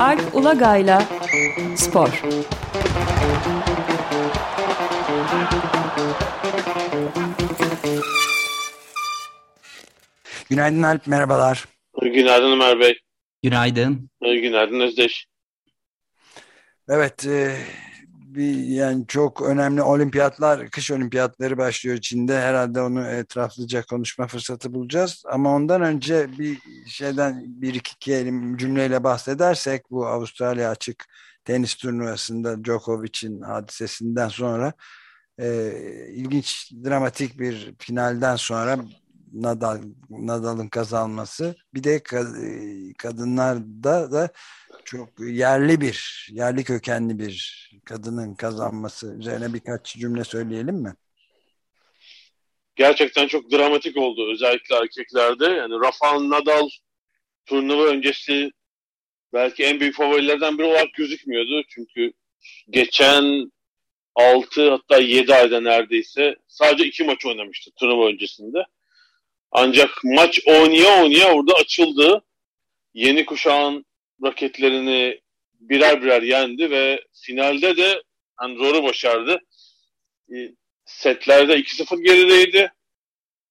Alp Ulagay'la Spor Günaydın Alp, merhabalar. Günaydın Ömer Bey. Günaydın. Günaydın Özdeş. Evet, e, bir yani çok önemli olimpiyatlar, kış olimpiyatları başlıyor Çin'de. Herhalde onu etraflıca konuşma fırsatı bulacağız. Ama ondan önce bir şeyden bir iki kelim cümleyle bahsedersek bu Avustralya açık tenis turnuvasında Djokovic'in hadisesinden sonra e, ilginç dramatik bir finalden sonra Nadal Nadal'ın kazanması bir de kadınlarda da çok yerli bir yerli kökenli bir kadının kazanması üzerine birkaç cümle söyleyelim mi? Gerçekten çok dramatik oldu özellikle erkeklerde. Yani Rafael Nadal turnuva öncesi belki en büyük favorilerden biri olarak gözükmüyordu. Çünkü geçen 6 hatta 7 ayda neredeyse sadece iki maç oynamıştı turnuva öncesinde. Ancak maç oynaya oynaya orada açıldı. Yeni kuşağın raketlerini birer birer yendi ve finalde de hani zoru başardı. E, setlerde 2-0 gerideydi.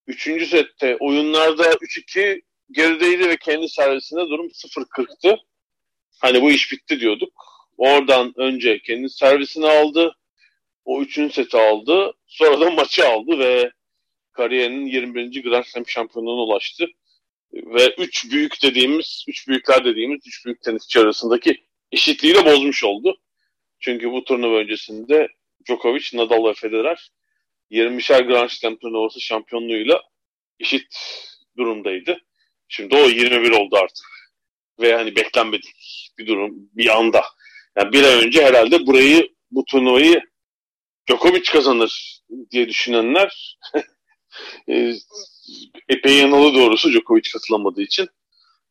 Üçüncü sette oyunlarda 3-2 gerideydi ve kendi servisinde durum 0-40'tı. Hani bu iş bitti diyorduk. Oradan önce kendi servisini aldı. O üçüncü seti aldı. Sonra da maçı aldı ve kariyerinin 21. Grand Slam şampiyonluğuna ulaştı. Ve üç büyük dediğimiz, üç büyükler dediğimiz üç büyük tenisçi arasındaki eşitliği de bozmuş oldu. Çünkü bu turnuva öncesinde Djokovic, Nadal ve Federer 20'şer Grand Slam turnuvası şampiyonluğuyla eşit durumdaydı. Şimdi o 21 oldu artık. Ve hani beklenmedik bir durum bir anda. Yani bir ay önce herhalde burayı, bu turnuvayı Djokovic kazanır diye düşünenler e, epey yanılı doğrusu Djokovic katılamadığı için.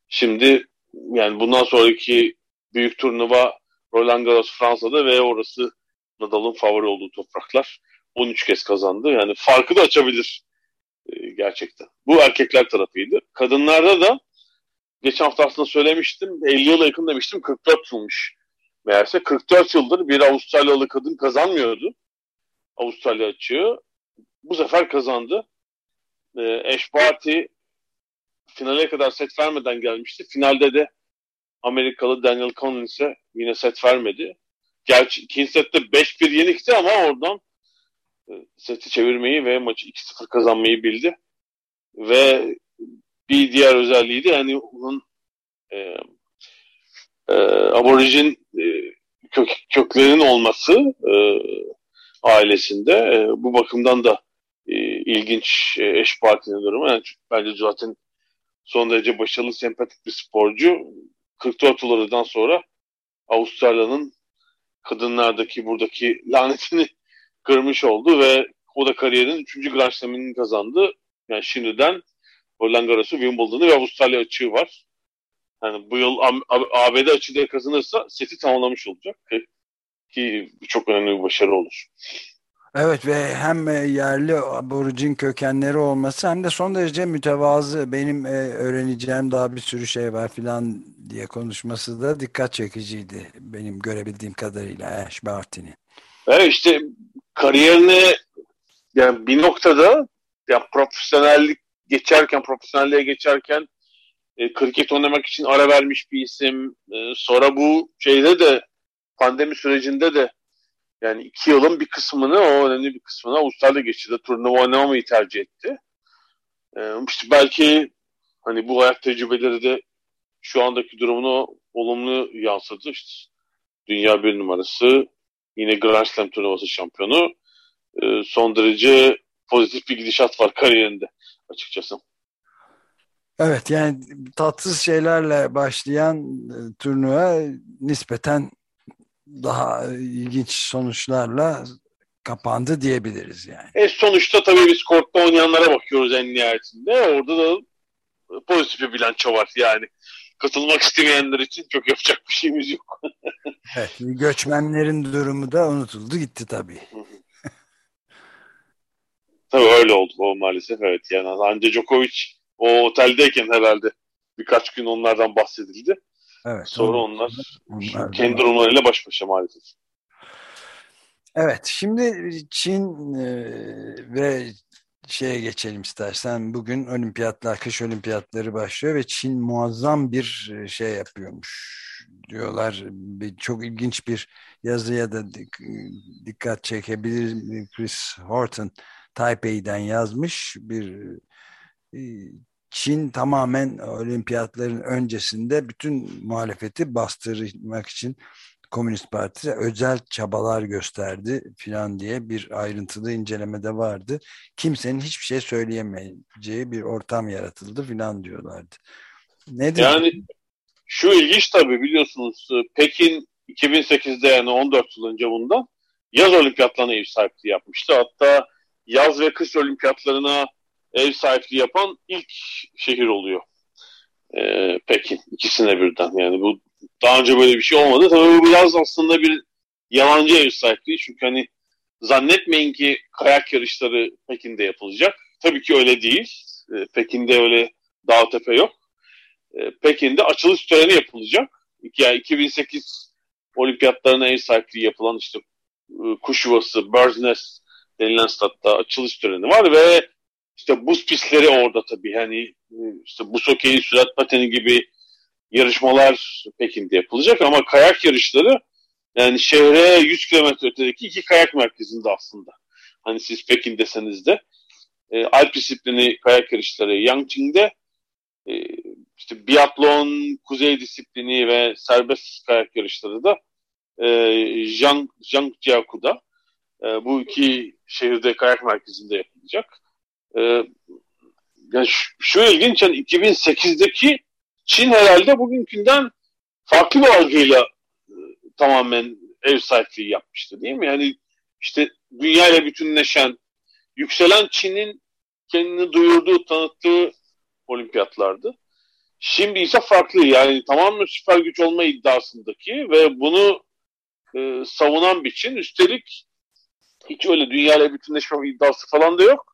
Şimdi yani bundan sonraki büyük turnuva Roland Garros Fransa'da ve orası Nadal'ın favori olduğu topraklar. 13 kez kazandı. Yani farkı da açabilir e, gerçekten. Bu erkekler tarafıydı. Kadınlarda da geçen hafta aslında söylemiştim. 50 yıla yakın demiştim. 44 yılmış. Meğerse 44 yıldır bir Avustralyalı kadın kazanmıyordu. Avustralya açıyor. Bu sefer kazandı. E, Ash Barty finale kadar set vermeden gelmişti. Finalde de Amerikalı Daniel Collins'e yine set vermedi. Gerçi ikinci sette 5-1 yenikti ama oradan e, seti çevirmeyi ve maçı 2-0 kazanmayı bildi. Ve bir diğer özelliği de yani onun e, e, aborijin e, kök, köklerinin olması e, ailesinde e, bu bakımdan da ilginç e, eş partinin durumu. Yani bence zaten son derece başarılı, sempatik bir sporcu. 44 yıllardan sonra Avustralya'nın kadınlardaki buradaki lanetini kırmış oldu ve o da kariyerin 3. Grand Slam'ini kazandı. Yani şimdiden Roland Garros'u, Wimbledon'u ve Avustralya açığı var. Yani bu yıl ABD açığı kazanırsa seti tamamlamış olacak ki, ki çok önemli bir başarı olur. Evet ve hem e, yerli aborjin kökenleri olması hem de son derece mütevazı benim e, öğreneceğim daha bir sürü şey var filan diye konuşması da dikkat çekiciydi benim görebildiğim kadarıyla Ash Barty'nin. Evet işte kariyerini yani bir noktada ya profesyonellik geçerken profesyonelliğe geçerken e, kriket oynamak için ara vermiş bir isim. E, sonra bu şeyde de pandemi sürecinde de yani iki yılın bir kısmını, o önemli bir kısmını Avustralya geçti. Turnuva oynamamayı tercih etti. Ee, işte belki hani bu hayat tecrübeleri de şu andaki durumunu olumlu yansıdı. İşte dünya bir numarası, yine Grand Slam turnuvası şampiyonu. Ee, son derece pozitif bir gidişat var kariyerinde açıkçası. Evet yani tatsız şeylerle başlayan e, turnuva nispeten daha ilginç sonuçlarla kapandı diyebiliriz yani. E sonuçta tabii biz kortta oynayanlara bakıyoruz en nihayetinde. Orada da pozitif bir bilanço var yani. Katılmak istemeyenler için çok yapacak bir şeyimiz yok. evet, göçmenlerin durumu da unutuldu gitti tabii. tabii öyle oldu o maalesef evet. Yani Ande Djokovic o oteldeyken herhalde birkaç gün onlardan bahsedildi. Evet, Sonra onlar, onlar kendi durumlarıyla baş başa maalesef. Evet, şimdi Çin e, ve şeye geçelim istersen. Bugün olimpiyatlar, kış olimpiyatları başlıyor ve Çin muazzam bir e, şey yapıyormuş diyorlar. Bir, çok ilginç bir yazıya da dikkat çekebilir. Chris Horton Taipei'den yazmış bir e, Çin tamamen olimpiyatların öncesinde bütün muhalefeti bastırmak için Komünist Parti özel çabalar gösterdi filan diye bir ayrıntılı incelemede vardı. Kimsenin hiçbir şey söyleyemeyeceği bir ortam yaratıldı filan diyorlardı. Nedir? Yani şu ilginç tabii biliyorsunuz Pekin 2008'de yani 14 yıl önce bundan yaz olimpiyatlarına ev sahipliği yapmıştı. Hatta yaz ve kış olimpiyatlarına ev sahipliği yapan ilk şehir oluyor. Ee, Pekin ikisine birden yani bu daha önce böyle bir şey olmadı. Tabii bu biraz aslında bir yalancı ev sahipliği. Çünkü hani zannetmeyin ki kayak yarışları Pekin'de yapılacak. Tabii ki öyle değil. E, Pekin'de öyle dağ tepe yok. E, Pekin'de açılış töreni yapılacak. Yani 2008 olimpiyatlarına ev sahipliği yapılan işte e, kuş yuvası, Bird's Nest denilen statta açılış töreni var ve işte buz pistleri orada tabii. Hani e, işte buz hokeyi, sürat pateni gibi yarışmalar Pekin'de yapılacak ama kayak yarışları yani şehre 100 kilometre ötedeki iki kayak merkezinde aslında. Hani siz Pekin deseniz de e, Alp disiplini kayak yarışları Yangqing'de e, işte biatlon, kuzey disiplini ve serbest kayak yarışları da e, Zhang, Zhangjiaku'da e, bu iki şehirde kayak merkezinde yapılacak. E, yani şu, şu ilginç yani 2008'deki Çin herhalde bugünkünden farklı bir algıyla e, tamamen ev sahipliği yapmıştı değil mi? Yani işte dünyayla bütünleşen, yükselen Çin'in kendini duyurduğu, tanıttığı olimpiyatlardı. Şimdi ise farklı yani tamamen süper güç olma iddiasındaki ve bunu e, savunan bir Çin. Üstelik hiç öyle dünyayla bütünleşme iddiası falan da yok.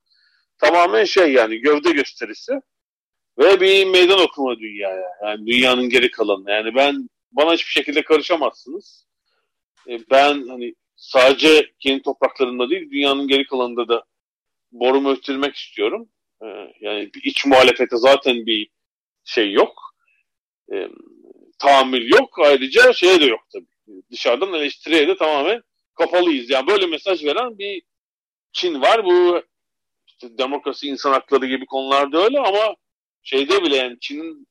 Tamamen şey yani gövde gösterisi ve bir meydan okuma dünyaya. Yani dünyanın geri kalanına. Yani ben bana hiçbir şekilde karışamazsınız. E, ben hani sadece kendi topraklarında değil dünyanın geri kalanında da borumu öttürmek istiyorum. E, yani iç muhalefete zaten bir şey yok. E, tahammül yok. Ayrıca şeye de yok tabii. Dışarıdan eleştiriye de tamamen kapalıyız. Yani böyle mesaj veren bir Çin var. Bu işte demokrasi, insan hakları gibi konularda öyle ama şeyde bile yani Çin'in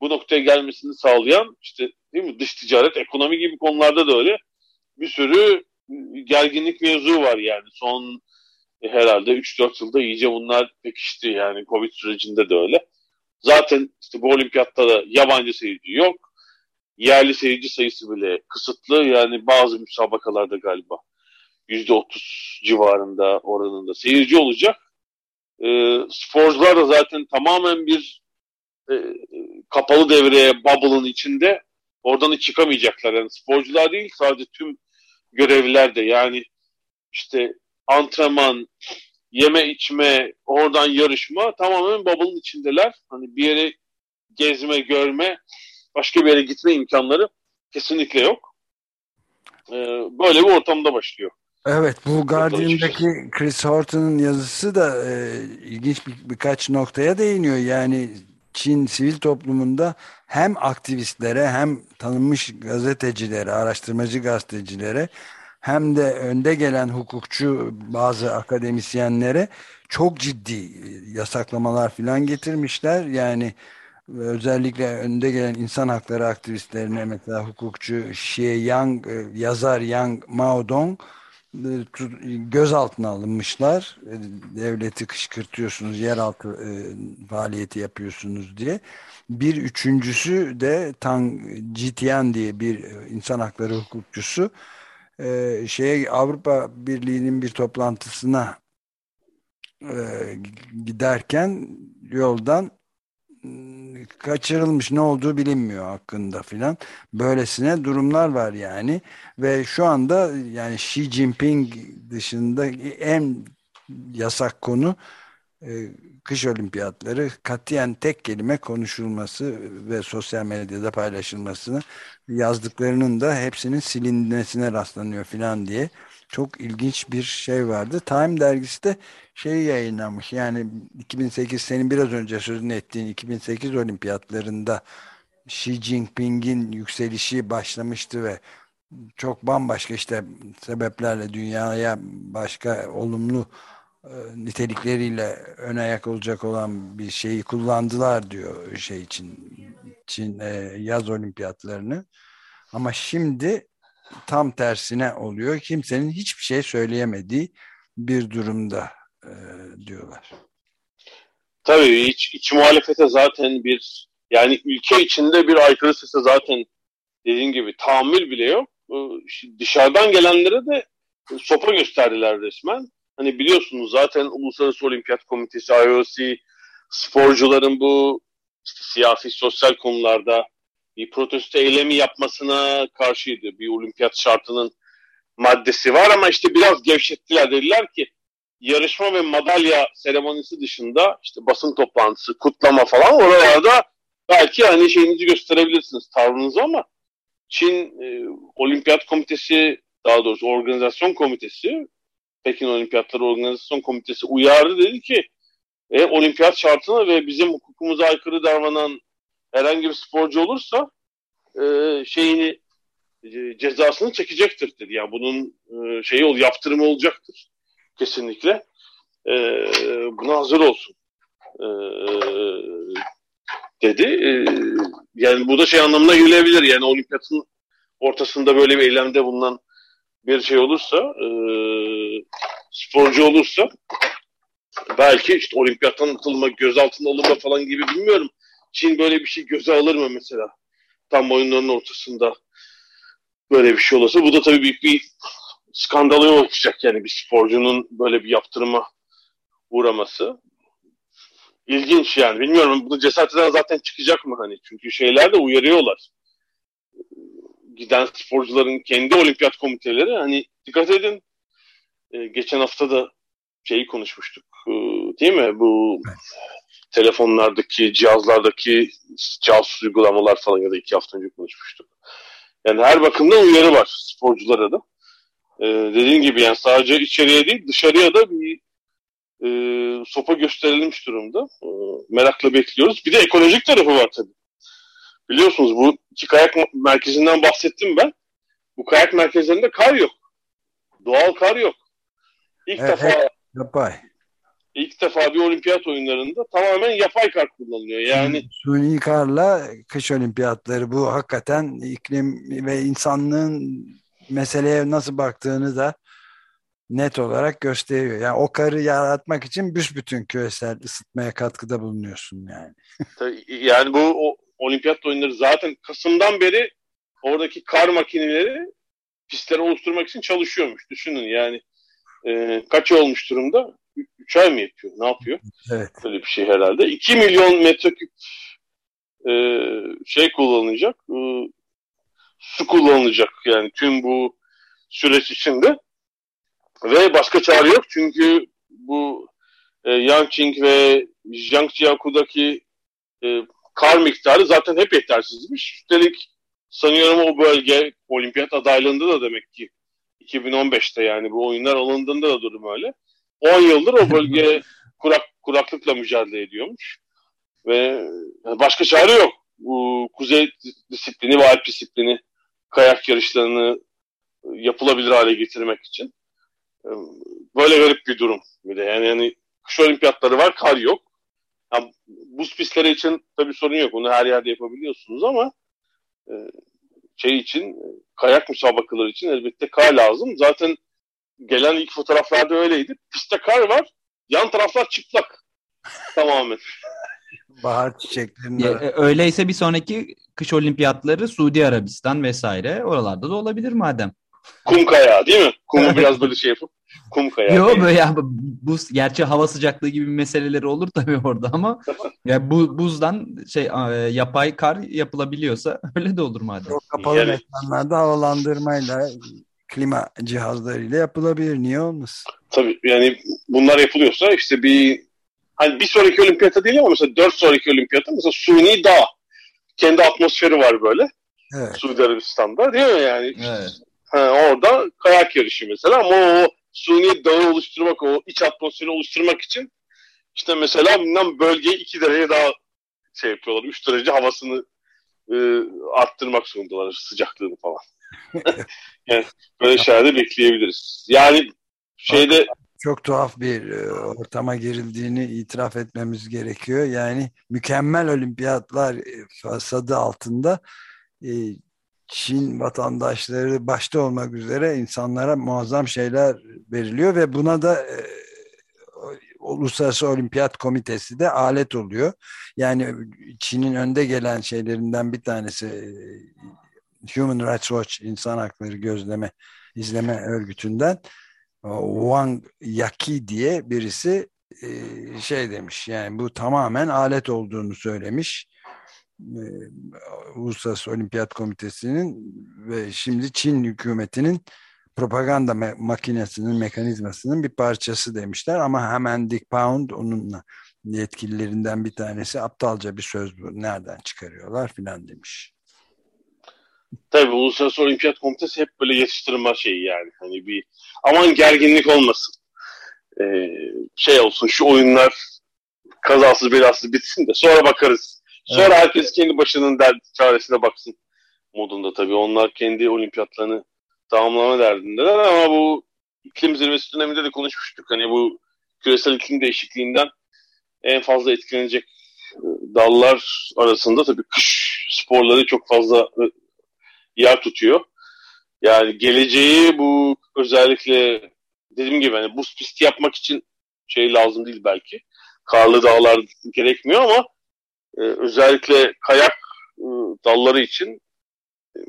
bu noktaya gelmesini sağlayan işte değil mi dış ticaret, ekonomi gibi konularda da öyle bir sürü gerginlik mevzu var yani son e, herhalde 3-4 yılda iyice bunlar pekişti yani Covid sürecinde de öyle. Zaten işte bu olimpiyatta da yabancı seyirci yok. Yerli seyirci sayısı bile kısıtlı. Yani bazı müsabakalarda galiba %30 civarında oranında seyirci olacak. E, sporcular da zaten tamamen bir e, kapalı devreye, bubble'ın içinde oradan hiç çıkamayacaklar. Yani sporcular değil sadece tüm görevliler de yani işte antrenman, yeme içme, oradan yarışma tamamen bubble'ın içindeler. Hani bir yere gezme, görme, başka bir yere gitme imkanları kesinlikle yok. Ee, böyle bir ortamda başlıyor. Evet bu Guardian'daki Chris Horton'un yazısı da e, ilginç bir, birkaç noktaya değiniyor. Yani Çin sivil toplumunda hem aktivistlere hem tanınmış gazetecilere, araştırmacı gazetecilere hem de önde gelen hukukçu bazı akademisyenlere çok ciddi yasaklamalar filan getirmişler. Yani özellikle önde gelen insan hakları aktivistlerine mesela hukukçu Xie Yang, e, yazar Yang Maodong gözaltına alınmışlar. E, devleti kışkırtıyorsunuz, yeraltı e, faaliyeti yapıyorsunuz diye. Bir üçüncüsü de Tang Jitian diye bir e, insan hakları hukukçusu e, şeye Avrupa Birliği'nin bir toplantısına e, giderken yoldan kaçırılmış ne olduğu bilinmiyor hakkında filan. Böylesine durumlar var yani. Ve şu anda yani Xi Jinping dışında en yasak konu e, kış olimpiyatları katiyen tek kelime konuşulması ve sosyal medyada paylaşılmasını yazdıklarının da hepsinin silinmesine rastlanıyor filan diye çok ilginç bir şey vardı. Time dergisi de şey yayınlamış yani 2008 senin biraz önce sözünü ettiğin 2008 olimpiyatlarında Xi Jinping'in yükselişi başlamıştı ve çok bambaşka işte sebeplerle dünyaya başka olumlu e, nitelikleriyle ön ayak olacak olan bir şeyi kullandılar diyor şey için Çin e, yaz olimpiyatlarını. Ama şimdi tam tersine oluyor. Kimsenin hiçbir şey söyleyemediği bir durumda e, diyorlar. Tabii iç, iç muhalefete zaten bir yani ülke içinde bir aykırı sese zaten dediğin gibi tahammül bile yok. Dışarıdan gelenlere de sopa gösterdiler resmen. Hani biliyorsunuz zaten Uluslararası Olimpiyat Komitesi, IOC, sporcuların bu işte siyasi sosyal konularda bir protesto eylemi yapmasına karşıydı. Bir olimpiyat şartının maddesi var ama işte biraz gevşettiler. Dediler ki yarışma ve madalya seremonisi dışında işte basın toplantısı, kutlama falan oralarda belki hani şeyinizi gösterebilirsiniz tavrınızı ama Çin e, Olimpiyat Komitesi daha doğrusu organizasyon komitesi Pekin Olimpiyatları Organizasyon Komitesi uyardı dedi ki e, olimpiyat şartına ve bizim hukukumuza aykırı davranan herhangi bir sporcu olursa e, şeyini e, cezasını çekecektir dedi. Yani bunun e, şeyi ol yaptırımı olacaktır kesinlikle. E, buna hazır olsun e, dedi. E, yani bu da şey anlamına gelebilir. Yani olimpiyatın ortasında böyle bir eylemde bulunan bir şey olursa e, sporcu olursa belki işte olimpiyattan atılma, gözaltına alınma falan gibi bilmiyorum. Çin böyle bir şey göze alır mı mesela? Tam oyunların ortasında böyle bir şey olursa. Bu da tabii büyük bir skandala yol açacak yani bir sporcunun böyle bir yaptırıma uğraması. İlginç yani. Bilmiyorum bunu cesaret zaten çıkacak mı hani? Çünkü şeyler de uyarıyorlar. Giden sporcuların kendi olimpiyat komiteleri hani dikkat edin. Ee, geçen hafta da şeyi konuşmuştuk. Değil mi? Bu evet. telefonlardaki, cihazlardaki casus uygulamalar falan ya da iki hafta önce konuşmuştuk. Yani her bakımdan uyarı var sporculara da. Ee, dediğim gibi yani sadece içeriye değil dışarıya da bir e, sopa gösterilmiş durumda. E, merakla bekliyoruz. Bir de ekolojik tarafı var tabii. Biliyorsunuz bu iki kayak merkezinden bahsettim ben. Bu kayak merkezlerinde kar yok. Doğal kar yok. İlk evet, defa yapay. İlk defa bir olimpiyat oyunlarında tamamen yapay kar kullanılıyor. Yani suni karla kış olimpiyatları bu hakikaten iklim ve insanlığın meseleye nasıl baktığını da net olarak gösteriyor. Yani o karı yaratmak için büsbütün küresel ısıtmaya katkıda bulunuyorsun yani. yani bu o, olimpiyat oyunları zaten Kasım'dan beri oradaki kar makineleri pistleri oluşturmak için çalışıyormuş. Düşünün yani e, kaç olmuş durumda? 3 ay mı yapıyor? Ne yapıyor? Evet. Böyle bir şey herhalde. 2 milyon metreküp e, şey kullanılacak. E, su kullanılacak yani tüm bu süreç içinde. Ve başka çare yok çünkü bu e, Yangqing ve Jiangjiaku'daki e, kar miktarı zaten hep yetersizmiş. Üstelik sanıyorum o bölge olimpiyat adaylığında da demek ki 2015'te yani bu oyunlar alındığında da durum öyle. 10 yıldır o bölge kurak, kuraklıkla mücadele ediyormuş. Ve başka çare yok. Bu kuzey disiplini ve alp disiplini kayak yarışlarını yapılabilir hale getirmek için. Böyle garip bir durum bir de. Yani, yani kış olimpiyatları var, kar yok. Yani buz pistleri için tabii sorun yok. Bunu her yerde yapabiliyorsunuz ama e, şey için kayak müsabakaları için elbette kar lazım. Zaten gelen ilk fotoğraflarda öyleydi. Pistte kar var. Yan taraflar çıplak. Tamamen. Bahar çiçeklerinde. E, öyleyse bir sonraki kış olimpiyatları Suudi Arabistan vesaire oralarda da olabilir madem. Kum kaya değil mi? Kumu biraz böyle şey yapıp kum kaya. Yok böyle ya buz gerçi hava sıcaklığı gibi meseleleri olur tabii orada ama ya bu buzdan şey yapay kar yapılabiliyorsa öyle de olur madem. Çok kapalı yani, mekanlarda havalandırmayla klima cihazlarıyla yapılabilir. Niye olmasın? Tabii yani bunlar yapılıyorsa işte bir hani bir sonraki olimpiyata değil ama mesela dört sonraki olimpiyata mesela suni dağ. Kendi atmosferi var böyle. Evet. Suudi Arabistan'da değil mi yani? Evet. Ha, orada kayak yarışı mesela ama o suni dağı oluşturmak, o iç atmosferi oluşturmak için işte mesela bundan bölgeyi iki derece daha şey yapıyorlar. Üç derece havasını e, arttırmak zorundalar sıcaklığını falan. Yani böyle şeyler bekleyebiliriz. Yani şeyde Çok tuhaf bir e, ortama girildiğini itiraf etmemiz gerekiyor. Yani mükemmel olimpiyatlar e, fasadı altında e, Çin vatandaşları başta olmak üzere insanlara muazzam şeyler veriliyor ve buna da Uluslararası Olimpiyat Komitesi de alet oluyor. Yani Çin'in önde gelen şeylerinden bir tanesi Human Rights Watch insan hakları gözleme izleme örgütünden Wang Yaki diye birisi e, şey demiş yani bu tamamen alet olduğunu söylemiş. E, Uluslararası Olimpiyat Komitesi'nin ve şimdi Çin hükümetinin propaganda makinesinin mekanizmasının bir parçası demişler. Ama hemen Dick Pound onunla yetkililerinden bir tanesi aptalca bir söz bu nereden çıkarıyorlar? filan demiş. Tabii Uluslararası Olimpiyat Komitesi hep böyle yetiştirme şeyi yani. Hani bir aman gerginlik olmasın. Ee, şey olsun şu oyunlar kazasız belasız bitsin de sonra bakarız. Sonra evet. herkes kendi başının derdi çaresine baksın modunda tabii. Onlar kendi olimpiyatlarını tamamlama derdindeler ama bu iklim zirvesi döneminde de konuşmuştuk. Hani bu küresel iklim değişikliğinden en fazla etkilenecek e, dallar arasında tabii kış sporları çok fazla e, yer tutuyor. Yani geleceği bu özellikle dediğim gibi hani buz pisti yapmak için şey lazım değil belki. Karlı dağlar gerekmiyor ama e, özellikle kayak e, dalları için e,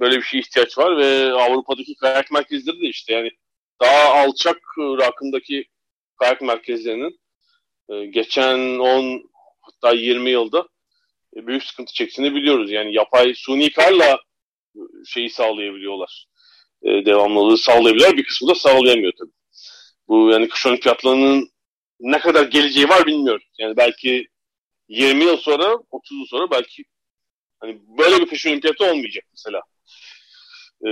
böyle bir şey ihtiyaç var ve Avrupa'daki kayak merkezleri de işte yani daha alçak rakımdaki kayak merkezlerinin e, geçen 10 hatta 20 yılda e, büyük sıkıntı çektiğini biliyoruz. Yani yapay suni karla şeyi sağlayabiliyorlar. E, devamlılığı sağlayabiliyorlar. Bir kısmı da sağlayamıyor tabii. Bu yani kış olimpiyatlarının ne kadar geleceği var bilmiyorum. Yani belki 20 yıl sonra, 30 yıl sonra belki hani böyle bir kış olimpiyatı olmayacak mesela. E,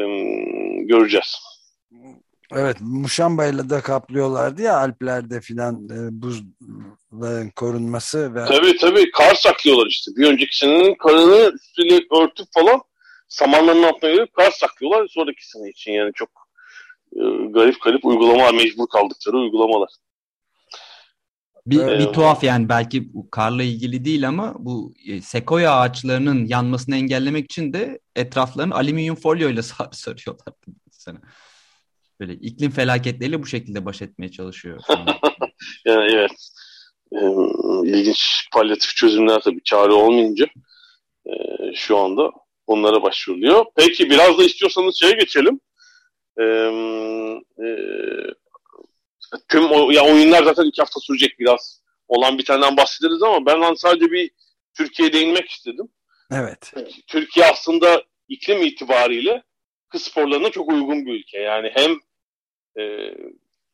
göreceğiz. Evet, muşambayla da kaplıyorlardı ya Alplerde filan e, buzların korunması ve Tabii tabii kar saklıyorlar işte. Bir önceki senenin karını üstüyle örtüp falan samanların altına girip kar saklıyorlar sonraki sene için yani çok e, garip garip uygulamalar mecbur kaldıkları uygulamalar. Bir, Evet. bir tuhaf yani belki karla ilgili değil ama bu e, sekoya ağaçlarının yanmasını engellemek için de etraflarını alüminyum folyoyla sar sarıyorlar. Sana. Böyle iklim felaketleriyle bu şekilde baş etmeye çalışıyor. Yani evet. E, ilginç palyatif çözümler tabii çare olmayınca e, şu anda onlara başvuruluyor. Peki biraz da istiyorsanız şeye geçelim. E, e, tüm o, ya oyunlar zaten iki hafta sürecek biraz. Olan bitenden bahsederiz ama ben hani sadece bir Türkiye'ye değinmek istedim. evet. Türkiye aslında iklim itibariyle kız sporlarına çok uygun bir ülke. Yani hem e,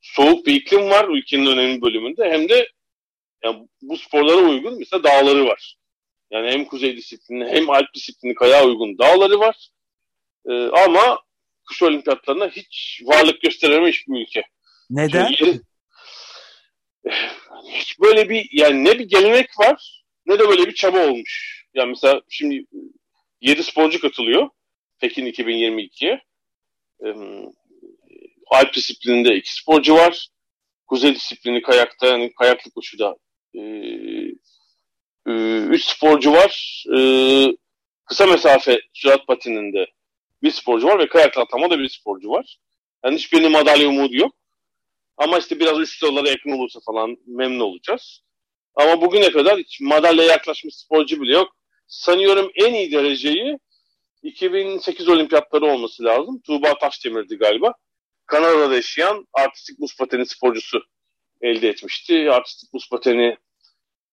soğuk bir iklim var ülkenin önemli bölümünde hem de yani bu sporlara uygun mesela dağları var. Yani hem kuzey disiplini hem alp disiplini kayağa uygun dağları var. E, ama kış olimpiyatlarına hiç varlık gösterememiş bir ülke. Neden? Çünkü hiç böyle bir yani ne bir gelenek var ne de böyle bir çaba olmuş. Yani mesela şimdi 7 sporcu katılıyor Pekin 2022'ye. Ee, Alp disiplininde 2 sporcu var. Kuzey disiplini kayakta yani kayaklı koşuda 3 sporcu var. Ee, kısa mesafe sürat patininde bir sporcu var ve kayak atlamada bir sporcu var. Yani hiçbirinin madalya umudu yok. Ama işte biraz üst sıralara yakın olursa falan memnun olacağız. Ama bugüne kadar hiç madalyaya yaklaşmış sporcu bile yok. Sanıyorum en iyi dereceyi 2008 olimpiyatları olması lazım. Tuğba Taşdemir'di galiba. Kanada'da yaşayan artistik buz pateni sporcusu elde etmişti. Artistik buz pateni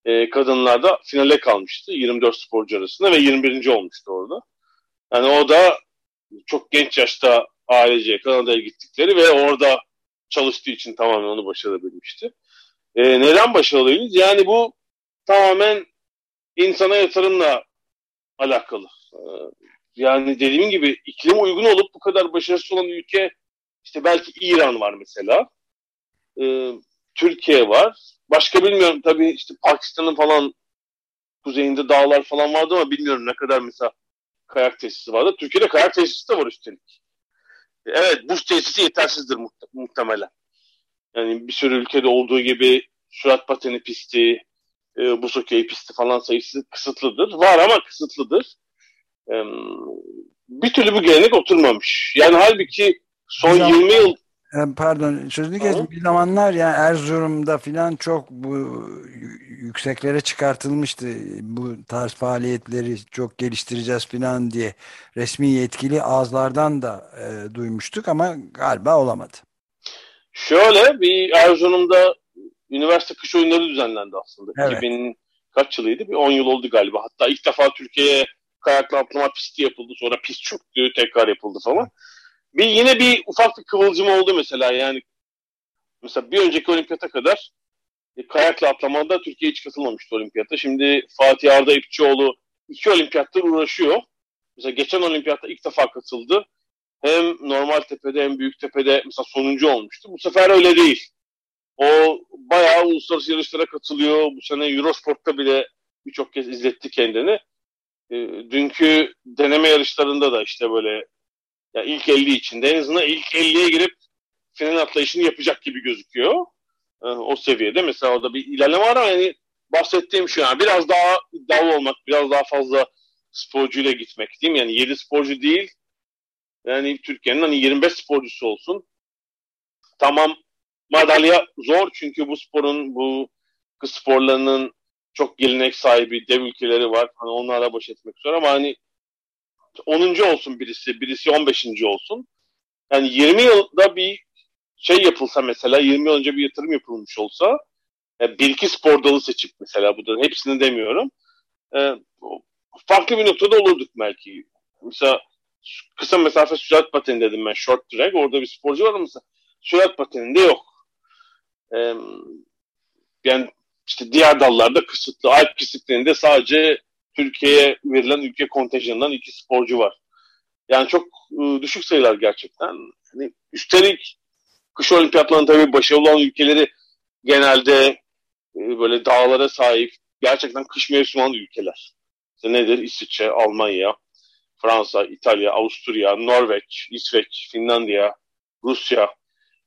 e, kadınlarda finale kalmıştı. 24 sporcu arasında ve 21. olmuştu orada. Yani o da çok genç yaşta ailece Kanada'ya gittikleri ve orada çalıştığı için tamamen onu başarabilmişti. E, neden başarılıyız? Yani bu tamamen insana yatırımla alakalı. E, yani dediğim gibi iklim uygun olup bu kadar başarısız olan ülke işte belki İran var mesela. E, Türkiye var. Başka bilmiyorum tabii işte Pakistan'ın falan kuzeyinde dağlar falan vardı ama bilmiyorum ne kadar mesela kayak tesisi vardı. Türkiye'de kayak tesisi de var üstelik. Evet buz tesisi yetersizdir muhtemelen. Yani bir sürü ülkede olduğu gibi sürat pateni pisti, e, buz okey pisti falan sayısı kısıtlıdır. Var ama kısıtlıdır. E, bir türlü bu gelenek oturmamış. Yani halbuki son Güzel. 20 yıl pardon sözünü kestim. Bir zamanlar yani Erzurum'da filan çok bu yükseklere çıkartılmıştı. Bu tarz faaliyetleri çok geliştireceğiz filan diye resmi yetkili ağızlardan da e, duymuştuk ama galiba olamadı. Şöyle bir Erzurum'da üniversite kış oyunları düzenlendi aslında. Evet. 2000 kaç yılıydı? Bir 10 yıl oldu galiba. Hatta ilk defa Türkiye'ye kayakla atlama pisti yapıldı. Sonra pist çöktü, tekrar yapıldı falan. Evet bir yine bir ufak bir kıvılcım oldu mesela yani mesela bir önceki olimpiyata kadar e, kayakla atlamada Türkiye hiç katılmamıştı olimpiyatta. Şimdi Fatih Arda İpçioğlu iki olimpiyattır uğraşıyor. Mesela geçen olimpiyatta ilk defa katıldı. Hem normal tepede hem büyük tepede mesela sonuncu olmuştu. Bu sefer öyle değil. O bayağı uluslararası yarışlara katılıyor. Bu sene Eurosport'ta bile birçok kez izletti kendini. E, dünkü deneme yarışlarında da işte böyle ya ilk 50 içinde en azından ilk 50'ye girip final atlayışını yapacak gibi gözüküyor. Ee, o seviyede mesela orada bir ilerleme var ama yani bahsettiğim şu yani biraz daha iddialı olmak, biraz daha fazla sporcuyla gitmek mi? Yani 7 sporcu değil. Yani Türkiye'nin hani 25 sporcusu olsun. Tamam madalya zor çünkü bu sporun bu kız sporlarının çok gelenek sahibi dev ülkeleri var. Hani onlarla baş etmek zor ama hani 10. olsun birisi, birisi 15. olsun. Yani 20 yılda bir şey yapılsa mesela 20 yıl önce bir yatırım yapılmış olsa e, bir iki spor dalı seçip mesela bu da hepsini demiyorum. E, farklı bir noktada olurduk belki. Mesela kısa mesafe sürat pateni dedim ben short track. Orada bir sporcu var ama sürat pateninde yok. E, yani işte diğer dallarda kısıtlı. Alp disiplininde sadece Türkiye'ye verilen ülke kontenjanından iki sporcu var. Yani çok e, düşük sayılar gerçekten. Yani üstelik kış olimpiyatlarının tabii başarılı olan ülkeleri genelde e, böyle dağlara sahip gerçekten kış mevsimi olan ülkeler. İşte nedir? İsviçre, Almanya, Fransa, İtalya, Avusturya, Norveç, İsveç, Finlandiya, Rusya.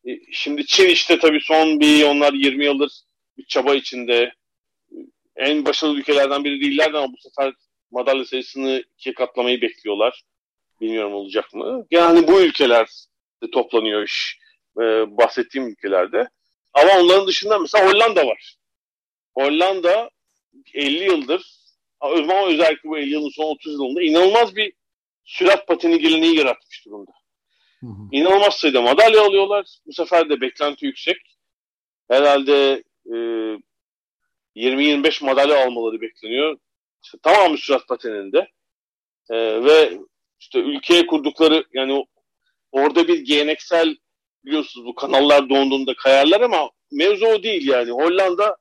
E, şimdi Çin işte tabii son bir onlar 20 yıldır bir çaba içinde en başarılı ülkelerden biri değillerdi ama bu sefer madalya sayısını ikiye katlamayı bekliyorlar. Bilmiyorum olacak mı? Yani bu ülkeler toplanıyor iş. E, bahsettiğim ülkelerde. Ama onların dışında mesela Hollanda var. Hollanda 50 yıldır ama özellikle bu 50 yılın son 30 yılında inanılmaz bir sürat pateni geleneği yaratmış durumda. Hı hı. İnanılmaz sayıda madalya alıyorlar. Bu sefer de beklenti yüksek. Herhalde e, 20-25 madalya almaları bekleniyor. İşte tamamı sürat pateninde. Ee, ve işte ülkeye kurdukları yani orada bir geleneksel biliyorsunuz bu kanallar donduğunda kayarlar ama mevzu o değil yani. Hollanda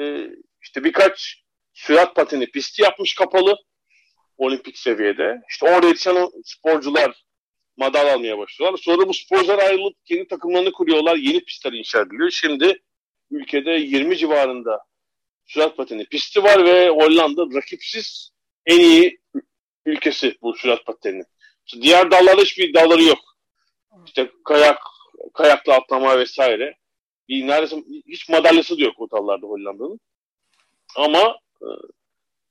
e, işte birkaç sürat pateni pisti yapmış kapalı olimpik seviyede. İşte orada yetişen sporcular madalya almaya başlıyorlar. Sonra bu sporcular ayrılıp kendi takımlarını kuruyorlar. Yeni pistler inşa ediliyor. Şimdi ülkede 20 civarında sürat pateni pisti var ve Hollanda rakipsiz en iyi ülkesi bu sürat pateninin. İşte diğer dallarda hiçbir dalları yok. İşte kayak, kayakla atlama vesaire. Bir, neredeyse hiç madalyası da yok o dallarda Hollanda'nın. Ama e,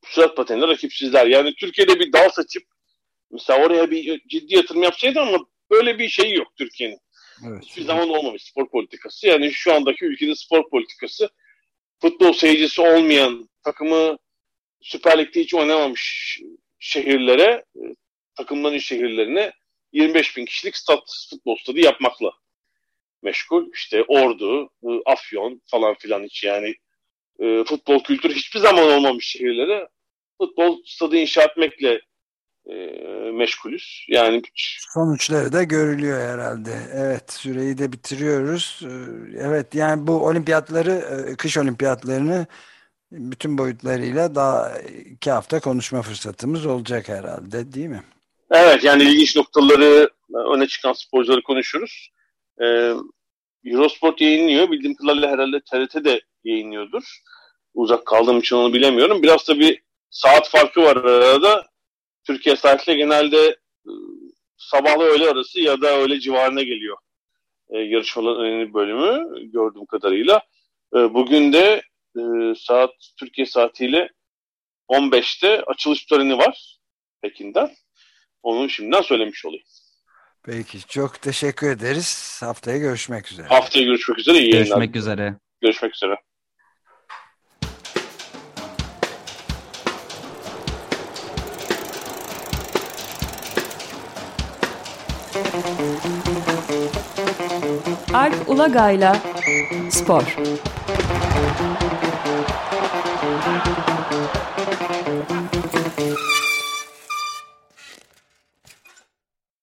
sürat pateninde rakipsizler. Yani Türkiye'de bir dal seçip mesela oraya bir ciddi yatırım yapsaydı ama böyle bir şey yok Türkiye'nin. Evet, Hiçbir evet. zaman olmamış spor politikası. Yani şu andaki ülkede spor politikası futbol seyircisi olmayan takımı Süper Lig'de hiç oynamamış şehirlere, e, takımların şehirlerine 25 bin kişilik stat, futbol stadı yapmakla meşgul. İşte Ordu, e, Afyon falan filan hiç yani e, futbol kültürü hiçbir zaman olmamış şehirlere futbol stadı inşa etmekle meşgulüz. Yani sonuçları da görülüyor herhalde. Evet, süreyi de bitiriyoruz. Ee, evet, yani bu olimpiyatları, e, kış olimpiyatlarını bütün boyutlarıyla daha iki hafta konuşma fırsatımız olacak herhalde, değil mi? Evet, yani ilginç noktaları öne çıkan sporcuları konuşuruz. Ee, Eurosport yayınlıyor. Bildiğim kadarıyla herhalde TRT de yayınlıyordur. Uzak kaldığım için onu bilemiyorum. Biraz da bir saat farkı var arada. Türkiye saatiyle genelde e, sabahla öğle arası ya da öğle civarına geliyor e, yarışmaların önemli bölümü gördüğüm kadarıyla. E, bugün de e, saat Türkiye saatiyle 15'te açılış töreni var Pekin'den. Onu şimdiden söylemiş olayım. Peki çok teşekkür ederiz. Haftaya görüşmek üzere. Haftaya görüşmek üzere. İyi Görüşmek yayınlar. üzere. Görüşmek üzere. Alp Ulagay'la Spor. Spor